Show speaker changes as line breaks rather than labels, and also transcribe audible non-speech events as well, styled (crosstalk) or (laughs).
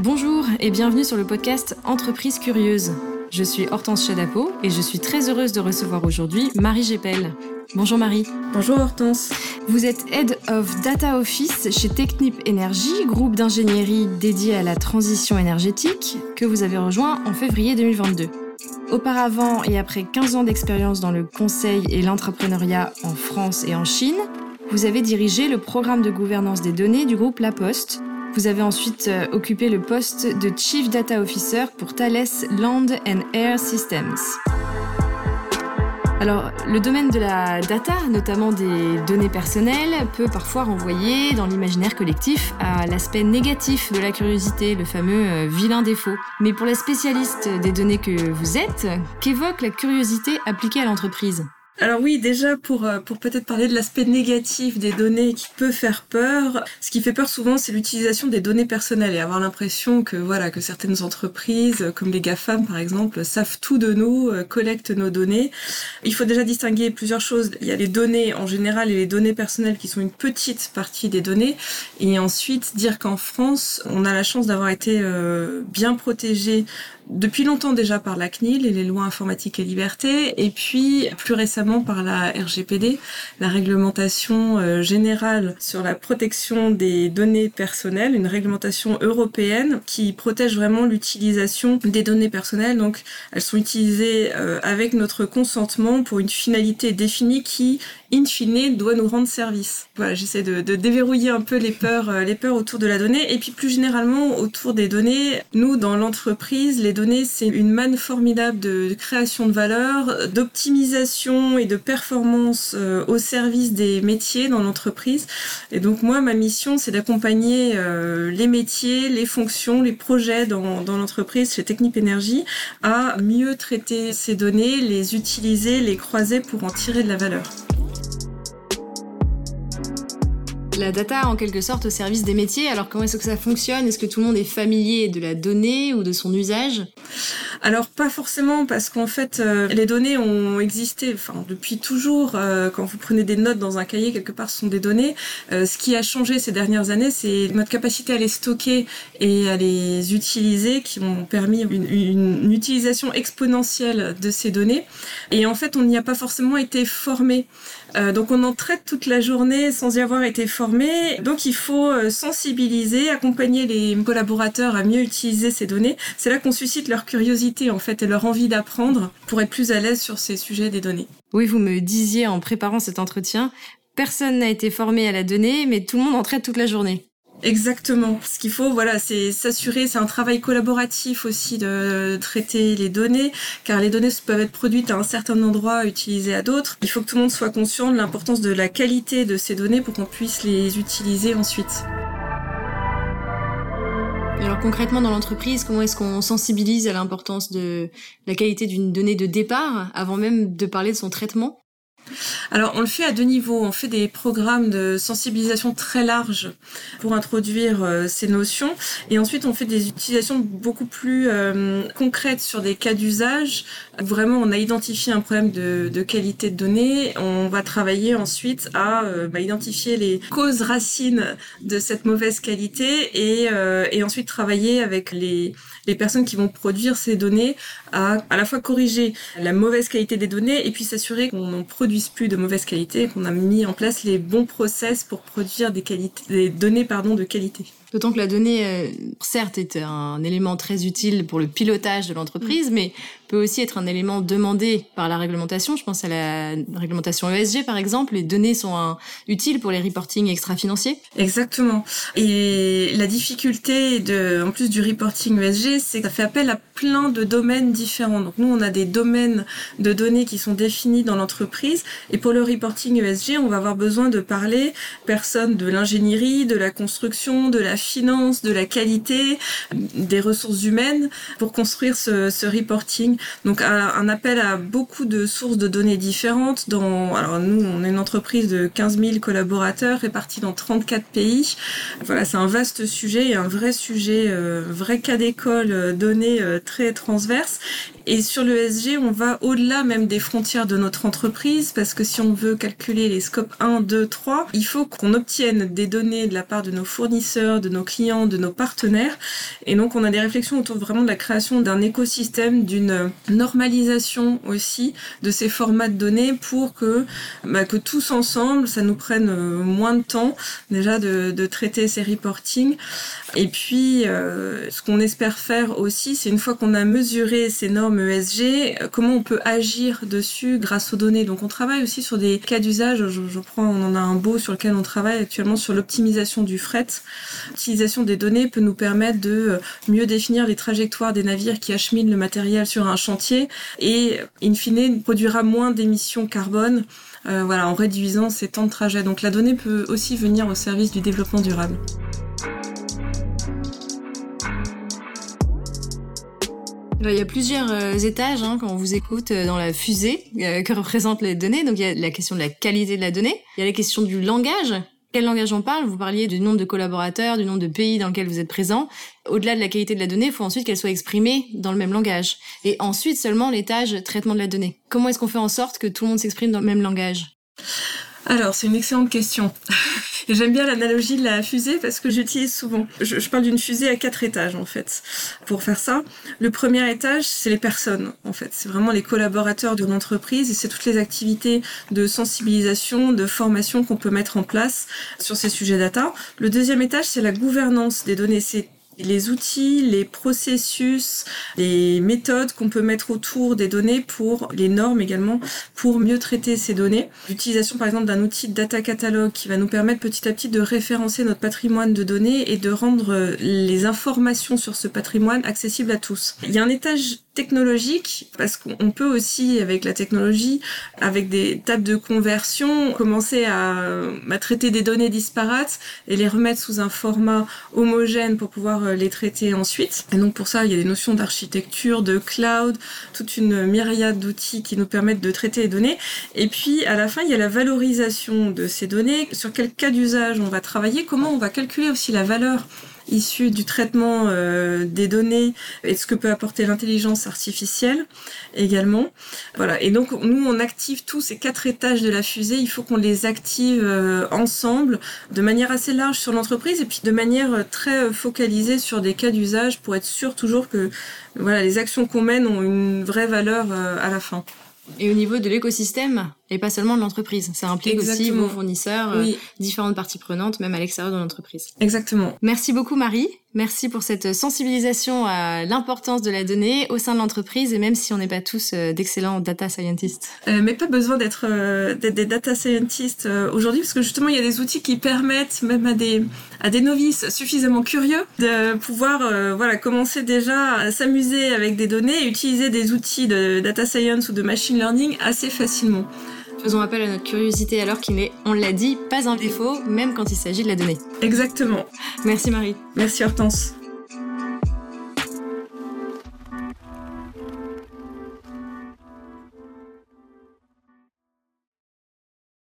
Bonjour et bienvenue sur le podcast Entreprise curieuse. Je suis Hortense Chadapo et je suis très heureuse de recevoir aujourd'hui Marie Gépel. Bonjour Marie.
Bonjour Hortense.
Vous êtes Head of Data Office chez Technip Energy, groupe d'ingénierie dédié à la transition énergétique, que vous avez rejoint en février 2022. Auparavant et après 15 ans d'expérience dans le conseil et l'entrepreneuriat en France et en Chine, vous avez dirigé le programme de gouvernance des données du groupe La Poste, vous avez ensuite euh, occupé le poste de Chief Data Officer pour Thales Land and Air Systems. Alors, le domaine de la data, notamment des données personnelles, peut parfois renvoyer dans l'imaginaire collectif à l'aspect négatif de la curiosité, le fameux euh, vilain défaut. Mais pour les spécialistes des données que vous êtes, qu'évoque la curiosité appliquée à l'entreprise?
Alors oui, déjà pour euh, pour peut-être parler de l'aspect négatif des données qui peut faire peur. Ce qui fait peur souvent, c'est l'utilisation des données personnelles et avoir l'impression que voilà que certaines entreprises, comme les GAFAM par exemple, savent tout de nous, euh, collectent nos données. Il faut déjà distinguer plusieurs choses. Il y a les données en général et les données personnelles qui sont une petite partie des données. Et ensuite dire qu'en France, on a la chance d'avoir été euh, bien protégé depuis longtemps déjà par la CNIL et les lois informatiques et liberté, et puis plus récemment par la RGPD, la réglementation euh, générale sur la protection des données personnelles, une réglementation européenne qui protège vraiment l'utilisation des données personnelles. Donc elles sont utilisées euh, avec notre consentement pour une finalité définie qui in fine, doit nous rendre service. Voilà, j'essaie de, de, déverrouiller un peu les peurs, euh, les peurs autour de la donnée, et puis plus généralement autour des données. Nous, dans l'entreprise, les données, c'est une manne formidable de, création de valeur, d'optimisation et de performance euh, au service des métiers dans l'entreprise. Et donc moi, ma mission, c'est d'accompagner euh, les métiers, les fonctions, les projets dans, l'entreprise chez Technip Energy à mieux traiter ces données, les utiliser, les croiser pour en tirer de la valeur
la data en quelque sorte au service des métiers. Alors comment est-ce que ça fonctionne? Est-ce que tout le monde est familier de la donnée ou de son usage?
Alors pas forcément parce qu'en fait euh, les données ont existé enfin depuis toujours euh, quand vous prenez des notes dans un cahier quelque part ce sont des données. Euh, ce qui a changé ces dernières années c'est notre capacité à les stocker et à les utiliser qui ont permis une, une utilisation exponentielle de ces données. Et en fait on n'y a pas forcément été formé. Donc on en traite toute la journée sans y avoir été formé. Donc il faut sensibiliser accompagner les collaborateurs à mieux utiliser ces données. C'est là qu'on suscite leur curiosité en fait et leur envie d'apprendre pour être plus à l'aise sur ces sujets des données.
Oui, vous me disiez en préparant cet entretien, personne n'a été formé à la donnée, mais tout le monde en traite toute la journée.
Exactement. Ce qu'il faut, voilà, c'est s'assurer, c'est un travail collaboratif aussi de traiter les données, car les données peuvent être produites à un certain endroit, utilisées à d'autres. Il faut que tout le monde soit conscient de l'importance de la qualité de ces données pour qu'on puisse les utiliser ensuite.
Concrètement dans l'entreprise, comment est-ce qu'on sensibilise à l'importance de la qualité d'une donnée de départ avant même de parler de son traitement?
Alors, on le fait à deux niveaux. On fait des programmes de sensibilisation très larges pour introduire euh, ces notions. Et ensuite, on fait des utilisations beaucoup plus euh, concrètes sur des cas d'usage. Vraiment, on a identifié un problème de, qualité de données. On va travailler ensuite à euh, bah, identifier les causes racines de cette mauvaise qualité et, ensuite travailler avec les, personnes qui vont produire ces données à à la fois corriger la mauvaise qualité des données et puis s'assurer qu'on n'en plus de mauvaise qualité, qu'on a mis en place les bons process pour produire des, données de qualité.
D'autant que la donnée, euh, certes, est un élément très utile pour le pilotage de l'entreprise, mm. mais peut aussi être un élément demandé par la réglementation. Je pense à la réglementation ESG, par exemple. Les données sont utiles pour les reporting extra-financiers.
Exactement. Et la difficulté, de, en plus du reporting ESG, c'est que ça fait appel à plein de domaines différents. Donc nous, on a des domaines de données qui sont définis dans l'entreprise. Et pour le reporting ESG, on va avoir besoin de parler personnes de l'ingénierie, de la construction, de la finance, de la qualité, des ressources humaines pour construire ce, reporting. Donc un appel à beaucoup de sources de données différentes. Dans, alors nous, on est une entreprise de 15 000 collaborateurs répartis dans 34 pays. Voilà, c'est un vaste sujet et un vrai sujet, euh, vrai cas d'école euh, donné euh, très transverse. Et sur l'ESG, on va au-delà même des frontières de notre entreprise parce que si on veut calculer les scopes 1, 2, 3, il faut qu'on obtienne des données de la part de nos fournisseurs, de nos clients, de nos partenaires. Et donc, on a des réflexions autour vraiment de la création d'un écosystème, d'une normalisation aussi de ces formats de données pour que, bah, que tous ensemble, ça nous prenne euh, moins de temps déjà de, de traiter ces reporting. Et puis, euh, ce qu'on espère faire aussi, c'est une fois qu'on a mesuré ces normes ESG, euh, comment on peut agir dessus grâce aux données. Donc on travaille aussi sur des cas d'usage, je, prends, on en a un beau sur lequel on travaille actuellement sur l'optimisation du fret. L'utilisation des données peut nous permettre de euh, mieux définir les trajectoires des navires qui acheminent le matériel sur un chantier et, in fine, produira moins d'émissions carbone euh, voilà, en réduisant ces temps de trajet. Donc la donnée peut aussi venir au service du développement durable.
Il y a plusieurs euh, étages hein, quand on vous écoute dans la fusée que représentent les données. Donc il y a la question de la qualité de la donnée, il y a la question du langage. Quel langage on parle? Vous parliez du nombre de collaborateurs, du nombre de pays dans lesquels vous êtes présent. Au-delà de la qualité de la donnée, il faut ensuite qu'elle soit exprimée dans le même langage. Et ensuite seulement l'étage traitement de la donnée. Comment est-ce qu'on fait en sorte que tout le monde s'exprime dans le même langage?
Alors, c'est une excellente question. (laughs) J'aime bien l'analogie de la fusée parce que j'utilise souvent. Je, parle d'une fusée à quatre étages, en fait. Pour faire ça, le premier étage, c'est les personnes, en fait. C'est vraiment les collaborateurs d'une entreprise et c'est toutes les activités de sensibilisation, de formation qu'on peut mettre en place sur ces sujets data. Le deuxième étage, c'est la gouvernance des données. Les outils, les processus, les méthodes qu'on peut mettre autour des données pour les normes également pour mieux traiter ces données. L'utilisation par exemple d'un outil de data catalogue qui va nous permettre petit à petit de référencer notre patrimoine de données et de rendre les informations sur ce patrimoine accessibles à tous. Il y a un étage technologique parce qu'on peut aussi avec la technologie avec des tables de conversion commencer à, à traiter des données disparates et les remettre sous un format homogène pour pouvoir les traiter ensuite. Et donc pour ça, il y a des notions d'architecture, de cloud, toute une myriade d'outils qui nous permettent de traiter les données. Et puis à la fin, il y a la valorisation de ces données, sur quel cas d'usage on va travailler, comment on va calculer aussi la valeur issus du traitement euh, des données et ce que peut apporter l'intelligence artificielle également. Voilà. Et donc nous on active tous ces quatre étages de la fusée. Il faut qu'on les active euh, ensemble de manière assez large sur l'entreprise et puis de manière euh, très focalisée sur des cas d'usage pour être sûr toujours que voilà les actions qu'on mène ont une vraie valeur à la fin.
Et au niveau de l'écosystème, et pas seulement de l'entreprise. Ça implique aussi vos fournisseurs, euh, différentes parties prenantes, même à l'extérieur de l'entreprise.
Exactement.
Merci beaucoup Marie. Merci pour cette sensibilisation à l'importance de la donnée au sein de l'entreprise et même si on n'est pas tous euh, d'excellents data scientists.
Euh, mais pas besoin d'être des data scientists aujourd'hui parce que justement il y a des outils qui permettent même à des à des novices suffisamment curieux de pouvoir voilà commencer déjà à s'amuser avec des données et utiliser des outils de data science ou de machine learning assez facilement.
Faisons appel à notre curiosité alors qu'il n'est, on l'a dit, pas un défaut, même quand il s'agit de la donnée.
Exactement.
Merci Marie.
Merci Hortense.